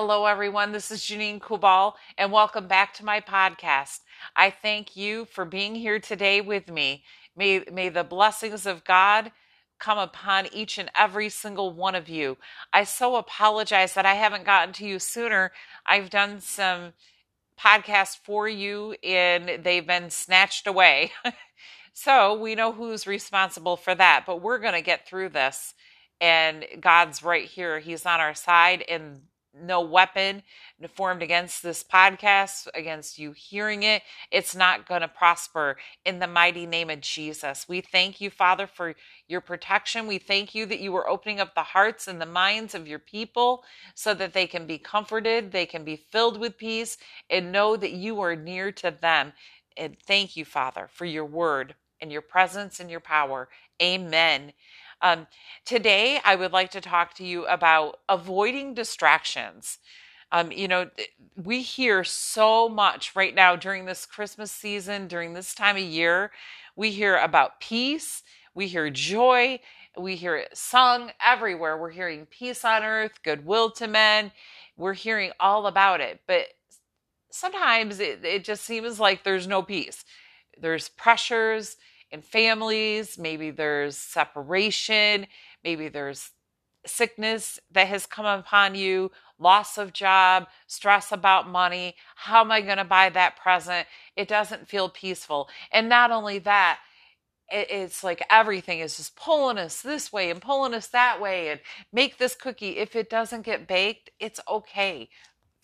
Hello, everyone. This is Janine Kubal, and welcome back to my podcast. I thank you for being here today with me. May, may the blessings of God come upon each and every single one of you. I so apologize that I haven't gotten to you sooner. I've done some podcasts for you, and they've been snatched away. so we know who's responsible for that, but we're going to get through this. And God's right here. He's on our side, and no weapon formed against this podcast, against you hearing it, it's not going to prosper in the mighty name of Jesus. We thank you, Father, for your protection. We thank you that you are opening up the hearts and the minds of your people so that they can be comforted, they can be filled with peace, and know that you are near to them. And thank you, Father, for your word and your presence and your power. Amen. Um, today, I would like to talk to you about avoiding distractions. Um, you know, we hear so much right now during this Christmas season, during this time of year. We hear about peace, we hear joy, we hear it sung everywhere. We're hearing peace on earth, goodwill to men. We're hearing all about it. But sometimes it, it just seems like there's no peace. There's pressures, in families, maybe there's separation, maybe there's sickness that has come upon you, loss of job, stress about money. How am I going to buy that present? It doesn't feel peaceful. And not only that, it's like everything is just pulling us this way and pulling us that way and make this cookie. If it doesn't get baked, it's okay.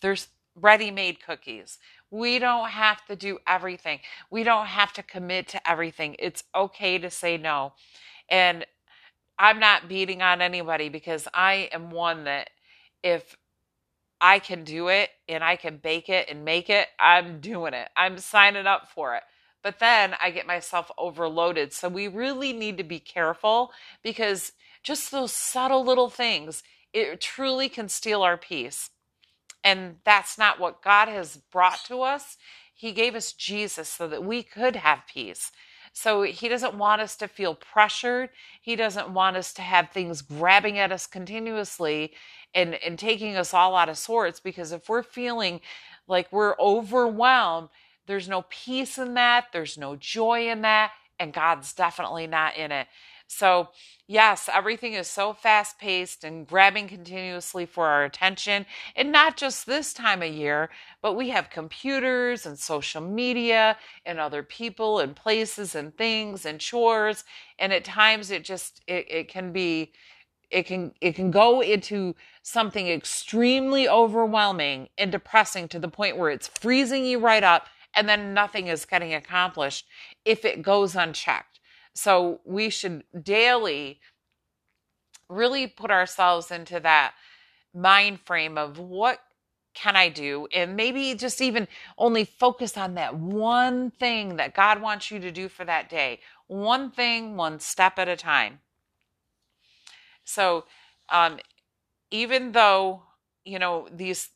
There's ready made cookies. We don't have to do everything. We don't have to commit to everything. It's okay to say no. And I'm not beating on anybody because I am one that if I can do it and I can bake it and make it, I'm doing it. I'm signing up for it. But then I get myself overloaded. So we really need to be careful because just those subtle little things, it truly can steal our peace. And that's not what God has brought to us. He gave us Jesus so that we could have peace. So he doesn't want us to feel pressured. He doesn't want us to have things grabbing at us continuously and, and taking us all out of sorts. Because if we're feeling like we're overwhelmed, there's no peace in that, there's no joy in that, and God's definitely not in it. So, yes, everything is so fast paced and grabbing continuously for our attention. And not just this time of year, but we have computers and social media and other people and places and things and chores. And at times it just, it, it can be, it can it can go into something extremely overwhelming and depressing to the point where it's freezing you right up and then nothing is getting accomplished if it goes unchecked so we should daily really put ourselves into that mind frame of what can I do? And maybe just even only focus on that one thing that God wants you to do for that day. One thing, one step at a time. So, um, even though, you know, these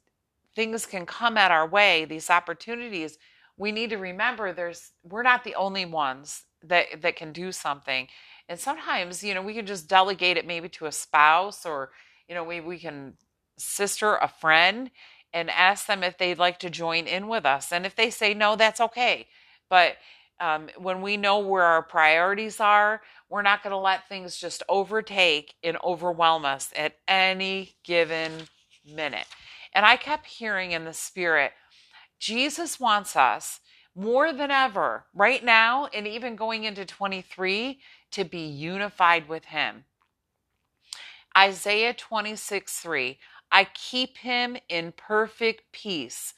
things can come at our way, these opportunities, we need to remember there's, we're not the only ones that that can do something. And sometimes you know we can just delegate it maybe to a spouse or you know maybe we can sister a friend and ask them if they'd like to join in with us. And if they say no that's okay. But um, when we know where our priorities are we're not going to let things just overtake and overwhelm us at any given minute. And i kept hearing in the spirit jesus wants us more than ever right now and even going into 23 to be unified with him. Isaiah 26 3 I keep him in perfect peace,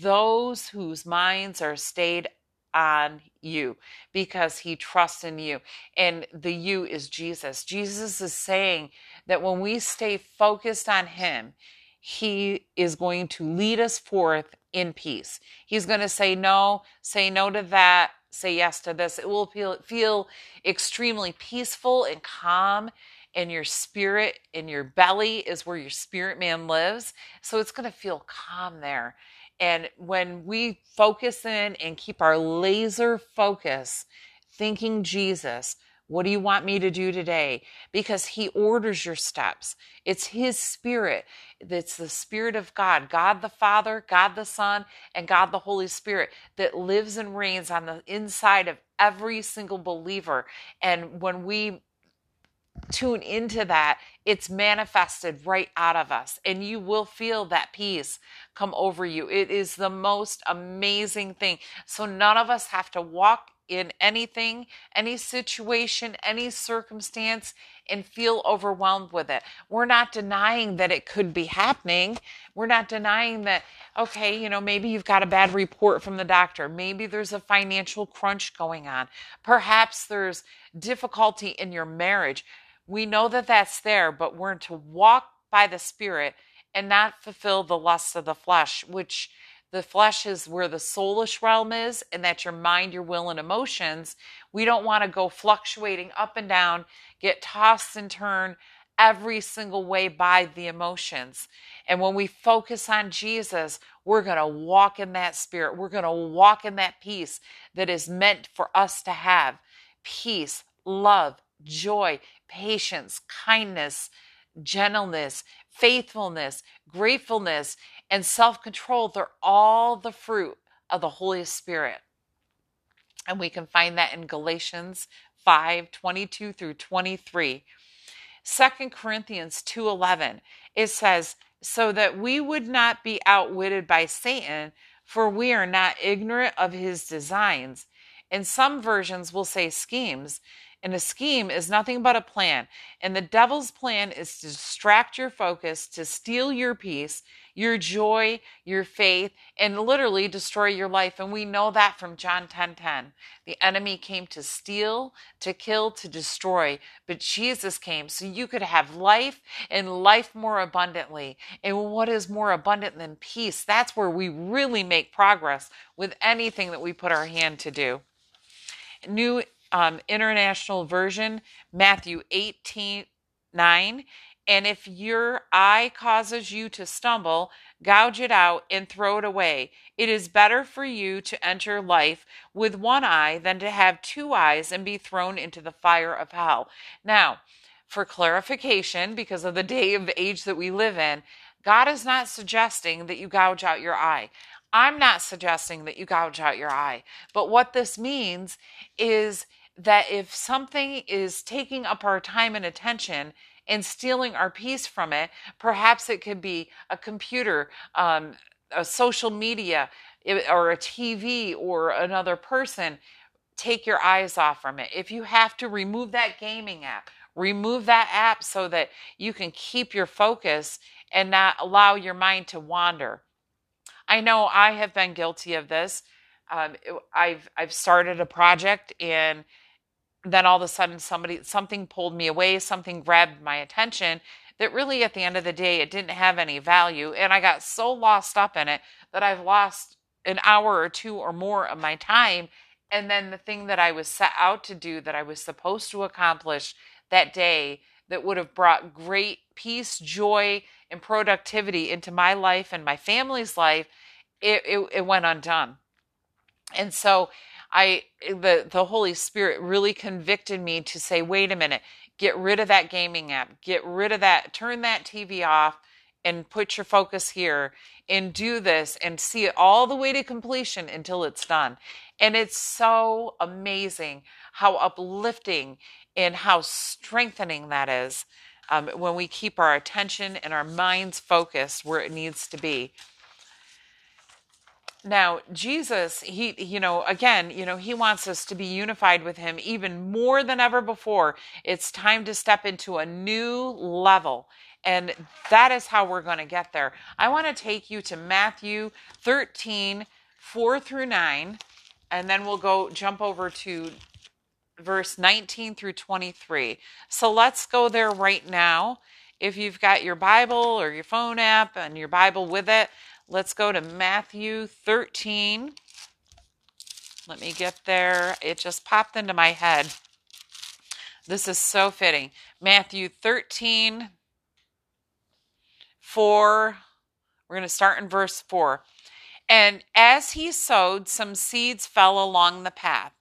those whose minds are stayed on you because he trusts in you. And the you is Jesus. Jesus is saying that when we stay focused on him, he is going to lead us forth in peace. He's going to say no, say no to that, say yes to this. It will feel, feel extremely peaceful and calm. And your spirit in your belly is where your spirit man lives. So it's going to feel calm there. And when we focus in and keep our laser focus thinking Jesus, What do you want me to do today? Because He orders your steps. It's His Spirit. It's the Spirit of God, God the Father, God the Son, and God the Holy Spirit that lives and reigns on the inside of every single believer. And when we tune into that, it's manifested right out of us, and you will feel that peace come over you. It is the most amazing thing. So, none of us have to walk in anything, any situation, any circumstance, and feel overwhelmed with it. We're not denying that it could be happening. We're not denying that, okay, you know, maybe you've got a bad report from the doctor. Maybe there's a financial crunch going on. Perhaps there's difficulty in your marriage. We know that that's there, but we're to walk by the Spirit and not fulfill the lusts of the flesh, which the flesh is where the soulish realm is, and that's your mind, your will, and emotions. We don't want to go fluctuating up and down, get tossed and turned every single way by the emotions. And when we focus on Jesus, we're going to walk in that spirit. We're going to walk in that peace that is meant for us to have peace, love, joy, patience, kindness, gentleness, faithfulness, gratefulness, and self control. They're all the fruit of the Holy Spirit. And we can find that in Galatians 5 22 through 23. 2 Corinthians 2:11 it says so that we would not be outwitted by Satan for we are not ignorant of his designs. In some versions will say schemes and a scheme is nothing but a plan. And the devil's plan is to distract your focus, to steal your peace, your joy, your faith, and literally destroy your life. And we know that from John 10 10. The enemy came to steal, to kill, to destroy, but Jesus came so you could have life and life more abundantly. And what is more abundant than peace? That's where we really make progress with anything that we put our hand to do. New um, International Version, Matthew 18 9. And if your eye causes you to stumble, gouge it out and throw it away. It is better for you to enter life with one eye than to have two eyes and be thrown into the fire of hell. Now, for clarification, because of the day of age that we live in, God is not suggesting that you gouge out your eye. I'm not suggesting that you gouge out your eye. But what this means is that if something is taking up our time and attention and stealing our peace from it, perhaps it could be a computer, um, a social media, or a TV, or another person. Take your eyes off from it. If you have to remove that gaming app, remove that app so that you can keep your focus and not allow your mind to wander. I know I have been guilty of this. Um, I've I've started a project and then all of a sudden somebody something pulled me away something grabbed my attention that really at the end of the day it didn't have any value. And i got so lost up in it that i've lost an hour or two or more of my time. And then the thing that i was set out to do that i was supposed to accomplish that day that would have brought great peace joy and productivity into my life and my family's life it, it, it went undone. And so I the the Holy Spirit really convicted me to say, wait a minute, get rid of that gaming app, get rid of that, turn that TV off and put your focus here and do this and see it all the way to completion until it's done. And it's so amazing how uplifting and how strengthening that is um, when we keep our attention and our minds focused where it needs to be. Now, Jesus, he, you know, again, you know, he wants us to be unified with him even more than ever before. It's time to step into a new level. And that is how we're going to get there. I want to take you to Matthew 13, 4 through 9, and then we'll go jump over to verse 19 through 23. So let's go there right now. If you've got your Bible or your phone app and your Bible with it, Let's go to Matthew 13. Let me get there. It just popped into my head. This is so fitting. Matthew 13, 4. We're going to start in verse 4. And as he sowed, some seeds fell along the path,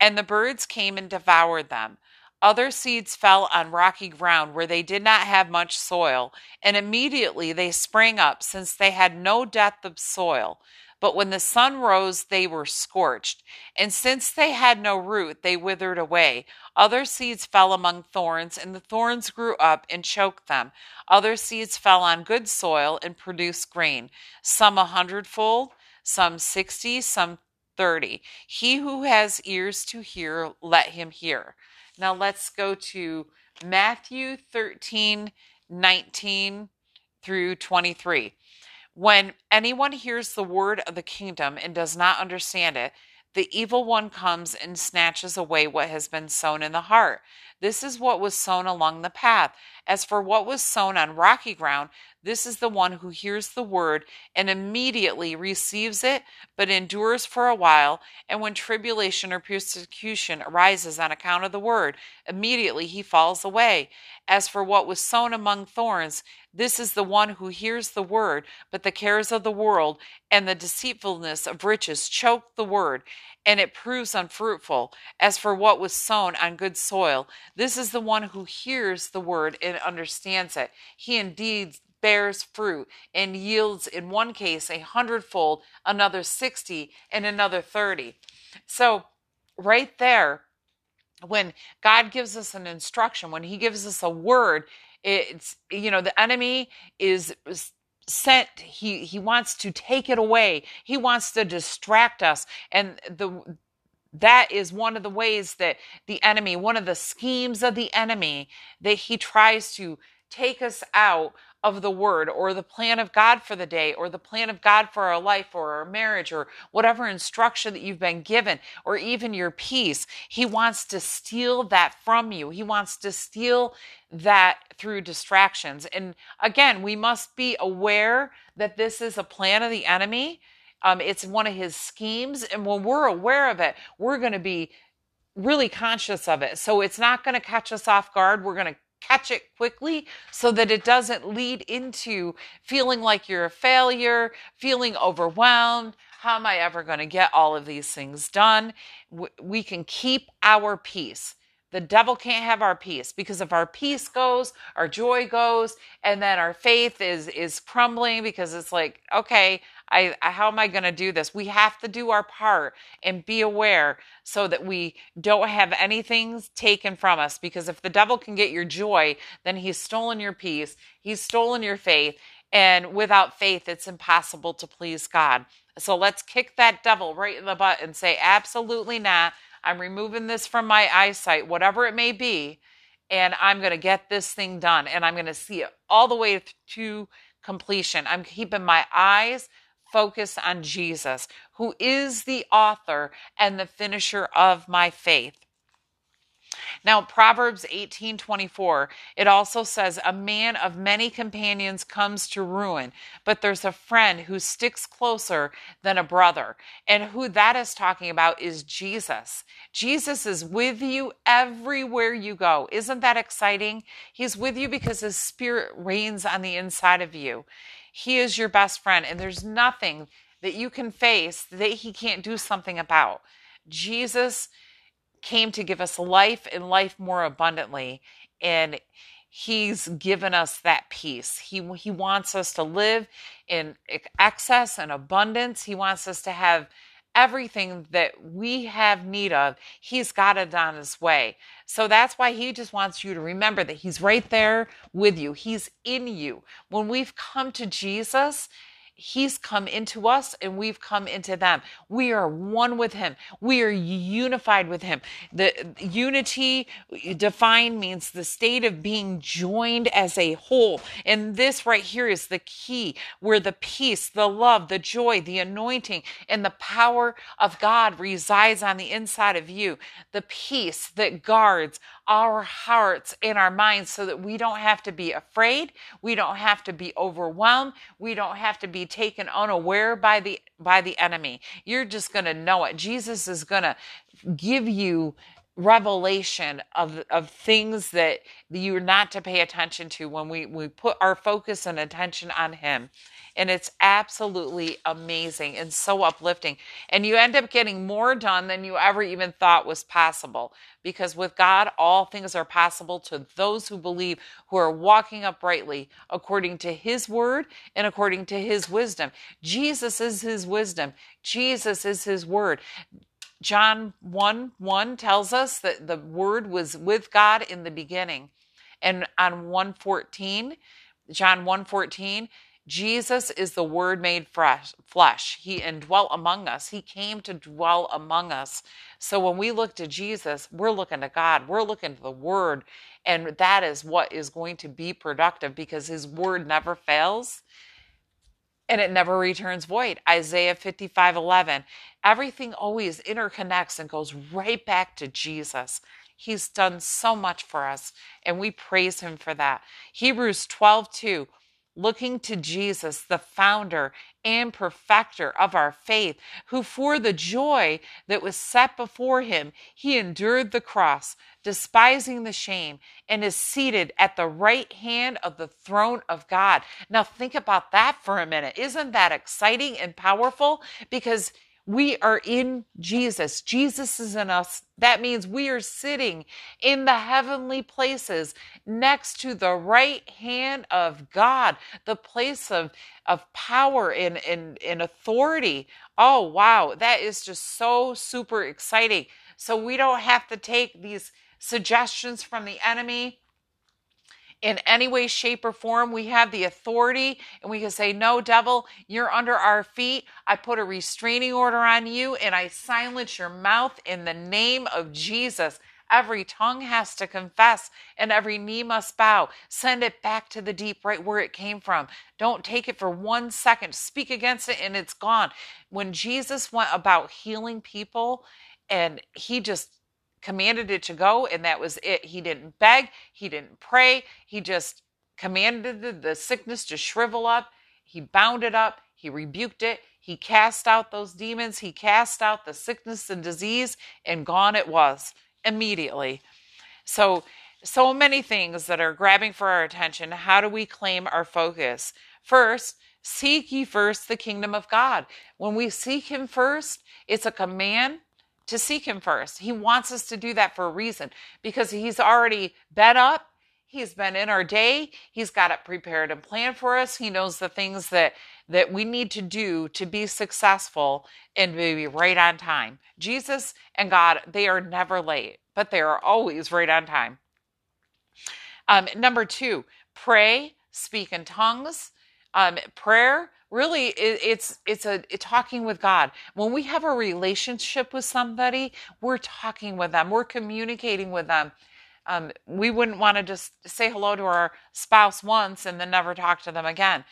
and the birds came and devoured them. Other seeds fell on rocky ground where they did not have much soil, and immediately they sprang up, since they had no depth of soil. But when the sun rose, they were scorched. And since they had no root, they withered away. Other seeds fell among thorns, and the thorns grew up and choked them. Other seeds fell on good soil and produced grain, some a hundredfold, some sixty, some thirty. He who has ears to hear, let him hear. Now let's go to Matthew 13, 19 through 23. When anyone hears the word of the kingdom and does not understand it, the evil one comes and snatches away what has been sown in the heart. This is what was sown along the path. As for what was sown on rocky ground, this is the one who hears the word and immediately receives it, but endures for a while. And when tribulation or persecution arises on account of the word, immediately he falls away. As for what was sown among thorns, this is the one who hears the word, but the cares of the world and the deceitfulness of riches choke the word, and it proves unfruitful. As for what was sown on good soil, this is the one who hears the word and understands it. He indeed bears fruit and yields in one case a hundredfold, another 60, and another 30. So, right there, when God gives us an instruction, when He gives us a word, it's, you know, the enemy is sent he he wants to take it away he wants to distract us and the that is one of the ways that the enemy one of the schemes of the enemy that he tries to take us out of the word or the plan of God for the day or the plan of God for our life or our marriage or whatever instruction that you've been given or even your peace. He wants to steal that from you. He wants to steal that through distractions. And again, we must be aware that this is a plan of the enemy. Um, it's one of his schemes. And when we're aware of it, we're going to be really conscious of it. So it's not going to catch us off guard. We're going to catch it quickly so that it doesn't lead into feeling like you're a failure, feeling overwhelmed. How am I ever going to get all of these things done? We can keep our peace. The devil can't have our peace because if our peace goes, our joy goes, and then our faith is is crumbling because it's like, okay, I, I how am I going to do this? We have to do our part and be aware so that we don't have anything taken from us because if the devil can get your joy, then he's stolen your peace, he's stolen your faith, and without faith it's impossible to please God. So let's kick that devil right in the butt and say absolutely not. I'm removing this from my eyesight, whatever it may be, and I'm going to get this thing done and I'm going to see it all the way to completion. I'm keeping my eyes focused on Jesus, who is the author and the finisher of my faith. Now, Proverbs 18:24, it also says a man of many companions comes to ruin, but there's a friend who sticks closer than a brother. And who that is talking about is Jesus. Jesus is with you everywhere you go. Isn't that exciting? He's with you because his spirit reigns on the inside of you. He is your best friend and there's nothing that you can face that he can't do something about. Jesus came to give us life and life more abundantly. And he's given us that peace. He, he wants us to live in excess and abundance. He wants us to have everything that we have need of. He's got it on his way. So that's why he just wants you to remember that he's right there with you. He's in you. When we've come to Jesus, He's come into us and we've come into them. We are one with Him. We are unified with Him. The unity defined means the state of being joined as a whole. And this right here is the key where the peace, the love, the joy, the anointing, and the power of God resides on the inside of you. The peace that guards our hearts and our minds so that we don't have to be afraid. We don't have to be overwhelmed. We don't have to be taken unaware by the by the enemy. You're just going to know it. Jesus is going to give you revelation of of things that you're not to pay attention to when we we put our focus and attention on him and it's absolutely amazing and so uplifting. And you end up getting more done than you ever even thought was possible because with God all things are possible to those who believe who are walking uprightly according to his word and according to his wisdom. Jesus is his wisdom. Jesus is his word. John 1 1 tells us that the word was with God in the beginning. And on 114, John 114, Jesus is the word made flesh. He indwelt among us. He came to dwell among us. So when we look to Jesus, we're looking to God. We're looking to the word. And that is what is going to be productive because his word never fails and it never returns void. Isaiah 55 11. Everything always interconnects and goes right back to Jesus. He's done so much for us, and we praise him for that. Hebrews 12 2 looking to Jesus, the founder and perfecter of our faith, who for the joy that was set before him, he endured the cross, despising the shame, and is seated at the right hand of the throne of God. Now, think about that for a minute. Isn't that exciting and powerful? Because we are in Jesus. Jesus is in us. That means we are sitting in the heavenly places next to the right hand of God, the place of, of power and, and, and authority. Oh, wow. That is just so super exciting. So we don't have to take these suggestions from the enemy in any way, shape, or form. We have the authority and we can say, No, devil, you're under our feet. I put a restraining order on you and I silence your mouth in the name of Jesus. Every tongue has to confess and every knee must bow. Send it back to the deep, right where it came from. Don't take it for one second. Speak against it and it's gone. When Jesus went about healing people and he just commanded it to go, and that was it. He didn't beg, he didn't pray, he just commanded the sickness to shrivel up. He bound it up, he rebuked it, he cast out those demons, he cast out the sickness and disease, and gone it was immediately. So, so many things that are grabbing for our attention. How do we claim our focus? First, seek ye first the kingdom of God. When we seek him first, it's a command to seek him first. He wants us to do that for a reason because he's already been up. He's been in our day. He's got it prepared and planned for us. He knows the things that that we need to do to be successful and be right on time. Jesus and God, they are never late, but they are always right on time. Um, number two, pray, speak in tongues. Um, prayer really it's it's a talking with god. When we have a relationship with somebody we're talking with them. We're communicating with them. Um, we wouldn't want to just say hello to our spouse once and then never talk to them again.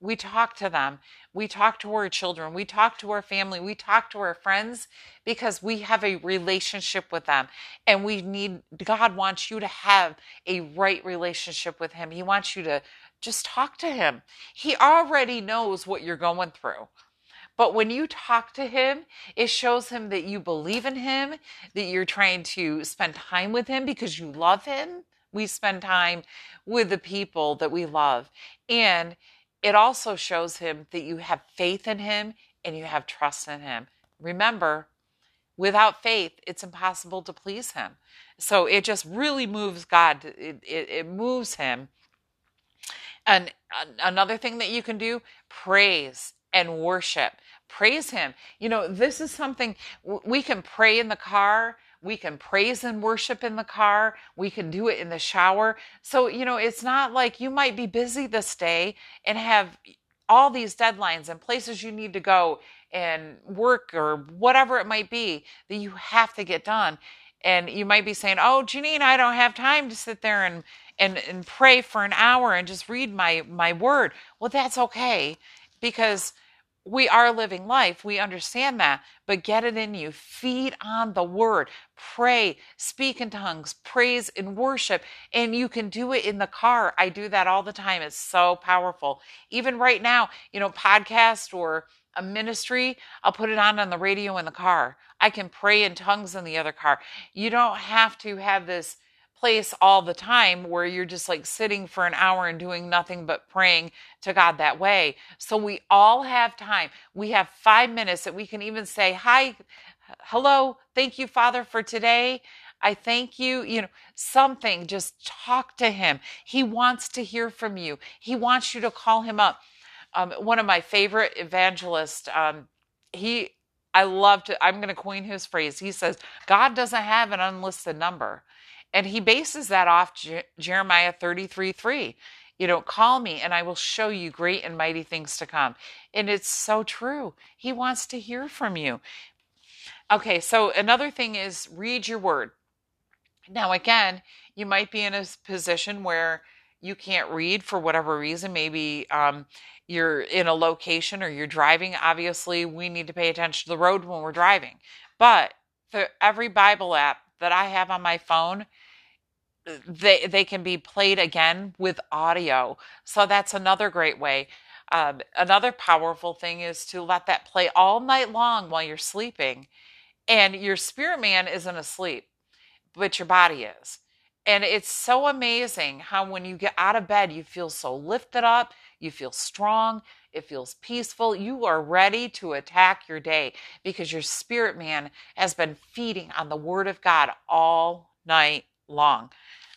We talk to them. We talk to our children. We talk to our family. We talk to our friends because we have a relationship with them. And we need god wants you to have a right relationship with him. He wants you to just talk to him. He already knows what you're going through. But when you talk to him, it shows him that you believe in him, that you're trying to spend time with him because you love him. We spend time with the people that we love. And it also shows him that you have faith in him and you have trust in him. Remember, without faith, it's impossible to please him. So it just really moves God, it, it, it moves him and another thing that you can do, praise and worship. Praise Him. You know, this is something we can pray in the car. We can praise and worship in the car. We can do it in the shower. So, you know, it's not like you might be busy this day and have all these deadlines and places you need to go and work or whatever it might be that you have to get done. And you might be saying, Oh, Janine, I don't have time to sit there and, and, and pray for an hour and just read my, my word. Well, that's okay because we are living life. We understand that, but get it in you. Feed on the word. Pray, speak in tongues, praise and worship. And you can do it in the car. I do that all the time. It's so powerful. Even right now, you know, podcast or a ministry, I'll put it on on the radio in the car. I can pray in tongues in the other car. You don't have to have this place all the time where you're just like sitting for an hour and doing nothing but praying to God that way. So we all have time. We have five minutes that we can even say, Hi, hello, thank you, Father, for today. I thank you. You know, something, just talk to him. He wants to hear from you, he wants you to call him up. Um, one of my favorite evangelists, um, he, I love to, I'm going to coin his phrase. He says, God doesn't have an unlisted number. And he bases that off Je- Jeremiah 33 3. You know, call me and I will show you great and mighty things to come. And it's so true. He wants to hear from you. Okay, so another thing is read your word. Now, again, you might be in a position where you can't read for whatever reason. Maybe um, you're in a location or you're driving. Obviously, we need to pay attention to the road when we're driving. But for every Bible app that I have on my phone, they they can be played again with audio. So that's another great way. Um, another powerful thing is to let that play all night long while you're sleeping, and your spirit man isn't asleep, but your body is. And it's so amazing how when you get out of bed, you feel so lifted up, you feel strong, it feels peaceful. You are ready to attack your day because your spirit man has been feeding on the word of God all night long.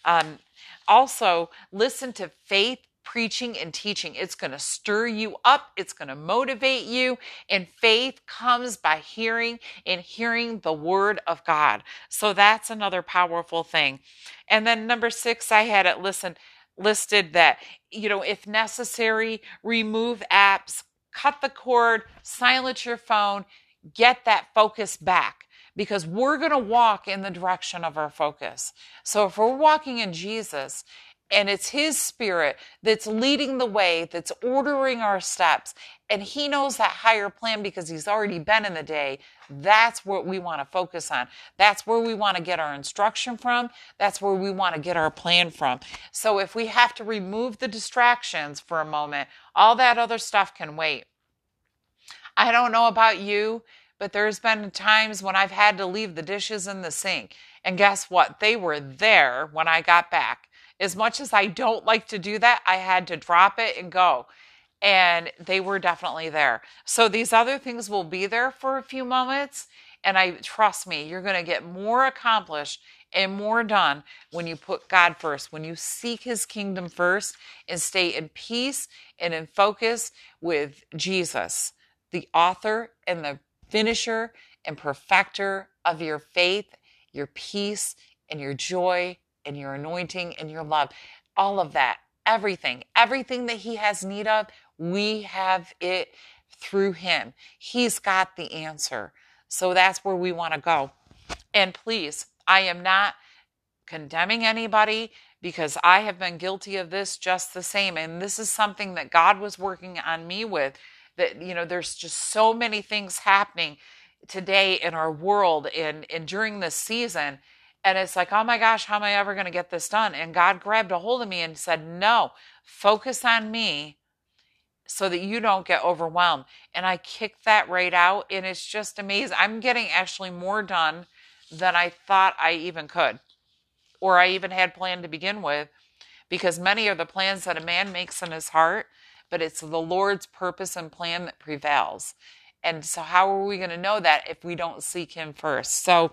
Um, also, listen to faith preaching and teaching. It's going to stir you up, it's going to motivate you. And faith comes by hearing and hearing the word of God. So that's another powerful thing. And then number six, I had it listen listed that, you know, if necessary, remove apps, cut the cord, silence your phone, get that focus back because we're going to walk in the direction of our focus. So if we're walking in Jesus and it's His Spirit that's leading the way, that's ordering our steps, and He knows that higher plan because He's already been in the day. That's what we want to focus on. That's where we want to get our instruction from. That's where we want to get our plan from. So if we have to remove the distractions for a moment, all that other stuff can wait. I don't know about you, but there's been times when I've had to leave the dishes in the sink. And guess what? They were there when I got back. As much as I don't like to do that, I had to drop it and go. And they were definitely there. So these other things will be there for a few moments. And I trust me, you're going to get more accomplished and more done when you put God first, when you seek his kingdom first and stay in peace and in focus with Jesus, the author and the finisher and perfecter of your faith, your peace, and your joy, and your anointing, and your love. All of that, everything, everything that He has need of, we have it through Him. He's got the answer. So that's where we want to go. And please, I am not condemning anybody because I have been guilty of this just the same. And this is something that God was working on me with that you know there's just so many things happening today in our world and and during this season and it's like oh my gosh how am i ever going to get this done? And god grabbed a hold of me and said no focus on me so that you don't get overwhelmed. And i kicked that right out and it's just amazing. I'm getting actually more done than i thought i even could or i even had planned to begin with because many are the plans that a man makes in his heart but it's the Lord's purpose and plan that prevails. And so, how are we going to know that if we don't seek Him first? So,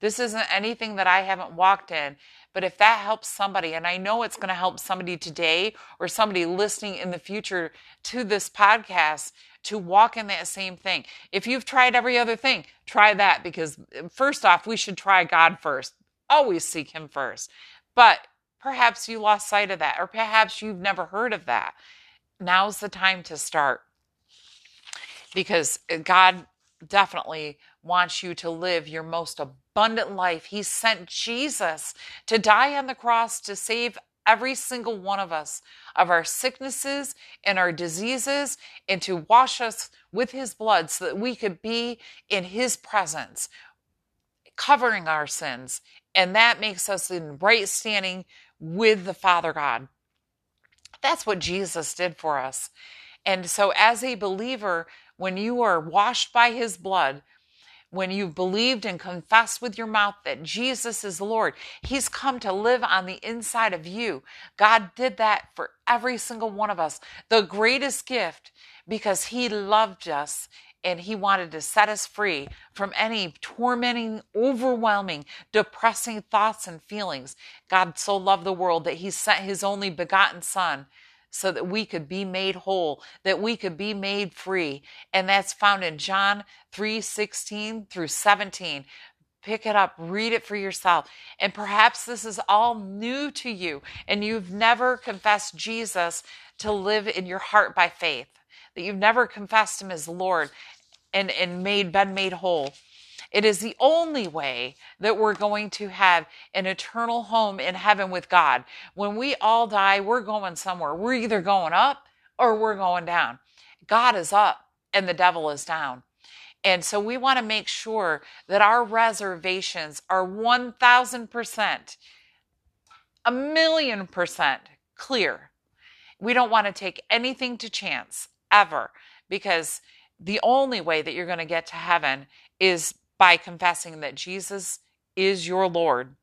this isn't anything that I haven't walked in, but if that helps somebody, and I know it's going to help somebody today or somebody listening in the future to this podcast to walk in that same thing. If you've tried every other thing, try that because, uh, first off, we should try God first. Always seek Him first. But perhaps you lost sight of that, or perhaps you've never heard of that now's the time to start because eh, God definitely wants you to live your most abundant life. He sent Jesus to die on the cross to save every single one of us of our sicknesses and our diseases and to wash us with his blood so that we could be in his presence, covering our sins. And that makes us in right standing with the Father God. That's what Jesus did for us. And so, as a believer, when you are washed by his blood, when you've believed and confessed with your mouth that Jesus is Lord, He's come to live on the inside of you. God did that for every single one of us. The greatest gift because He loved us and He wanted to set us free from any tormenting, overwhelming, depressing thoughts and feelings. God so loved the world that He sent His only begotten Son so that we could be made whole, that we could be made free. And that's found in John 3 16 through 17. Pick it up, read it for yourself. And perhaps this is all new to you and you've never confessed Jesus to live in your heart by faith, that you've never confessed him as Lord and, and made been made whole. It is the only way that we're going to have an eternal home in heaven with God. When we all die, we're going somewhere. We're either going up or we're going down. God is up and the devil is down. And so we want to make sure that our reservations are 1000%, a million percent clear. We don't want to take anything to chance ever because the only way that you're going to get to heaven is by confessing that Jesus is your Lord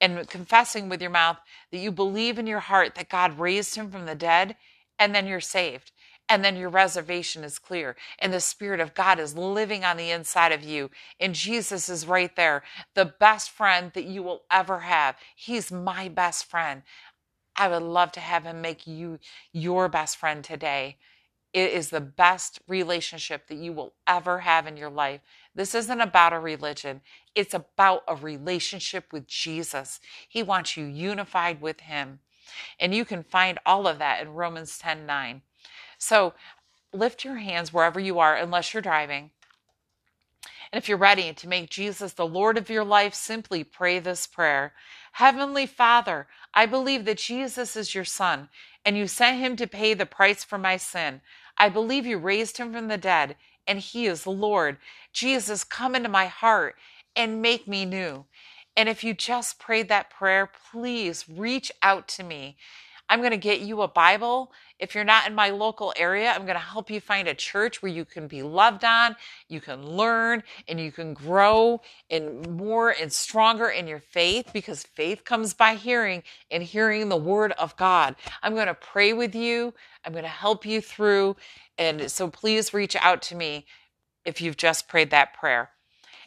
and confessing with your mouth that you believe in your heart that God raised him from the dead, and then you're saved. And then your reservation is clear, and the Spirit of God is living on the inside of you, and Jesus is right there, the best friend that you will ever have. He's my best friend. I would love to have him make you your best friend today. It is the best relationship that you will ever have in your life. This isn't about a religion, it's about a relationship with Jesus. He wants you unified with Him. And you can find all of that in Romans 10 9. So lift your hands wherever you are, unless you're driving. And if you're ready to make Jesus the Lord of your life, simply pray this prayer Heavenly Father, I believe that Jesus is your Son, and you sent him to pay the price for my sin. I believe you raised him from the dead, and he is the Lord. Jesus, come into my heart and make me new. And if you just prayed that prayer, please reach out to me. I'm going to get you a Bible. If you're not in my local area, I'm going to help you find a church where you can be loved on, you can learn, and you can grow and more and stronger in your faith because faith comes by hearing and hearing the word of God. I'm going to pray with you. I'm going to help you through. And so please reach out to me if you've just prayed that prayer.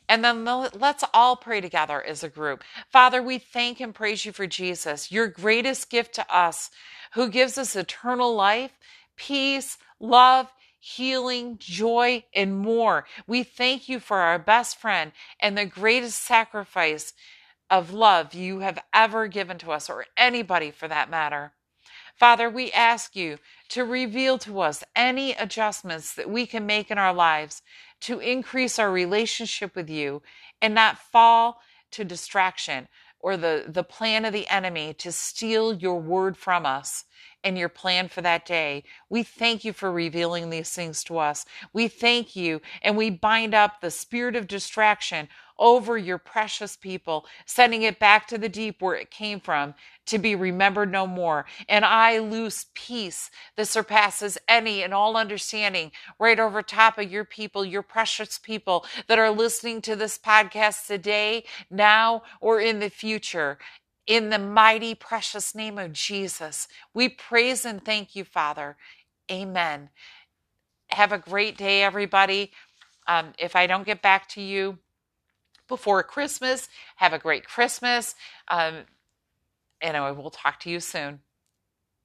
And then let's all pray together as a group. Father, we thank and praise you for Jesus, your greatest gift to us, who gives us eternal life, peace, love, healing, joy, and more. We thank you for our best friend and the greatest sacrifice of love you have ever given to us, or anybody for that matter. Father, we ask you to reveal to us any adjustments that we can make in our lives to increase our relationship with you and not fall to distraction or the, the plan of the enemy to steal your word from us and your plan for that day. We thank you for revealing these things to us. We thank you and we bind up the spirit of distraction over your precious people, sending it back to the deep where it came from to be remembered no more. And I lose peace that surpasses any and all understanding right over top of your people, your precious people that are listening to this podcast today, now, or in the future. In the mighty, precious name of Jesus, we praise and thank you, Father. Amen. Have a great day, everybody. Um, if I don't get back to you, before Christmas. Have a great Christmas. Um, and I will talk to you soon.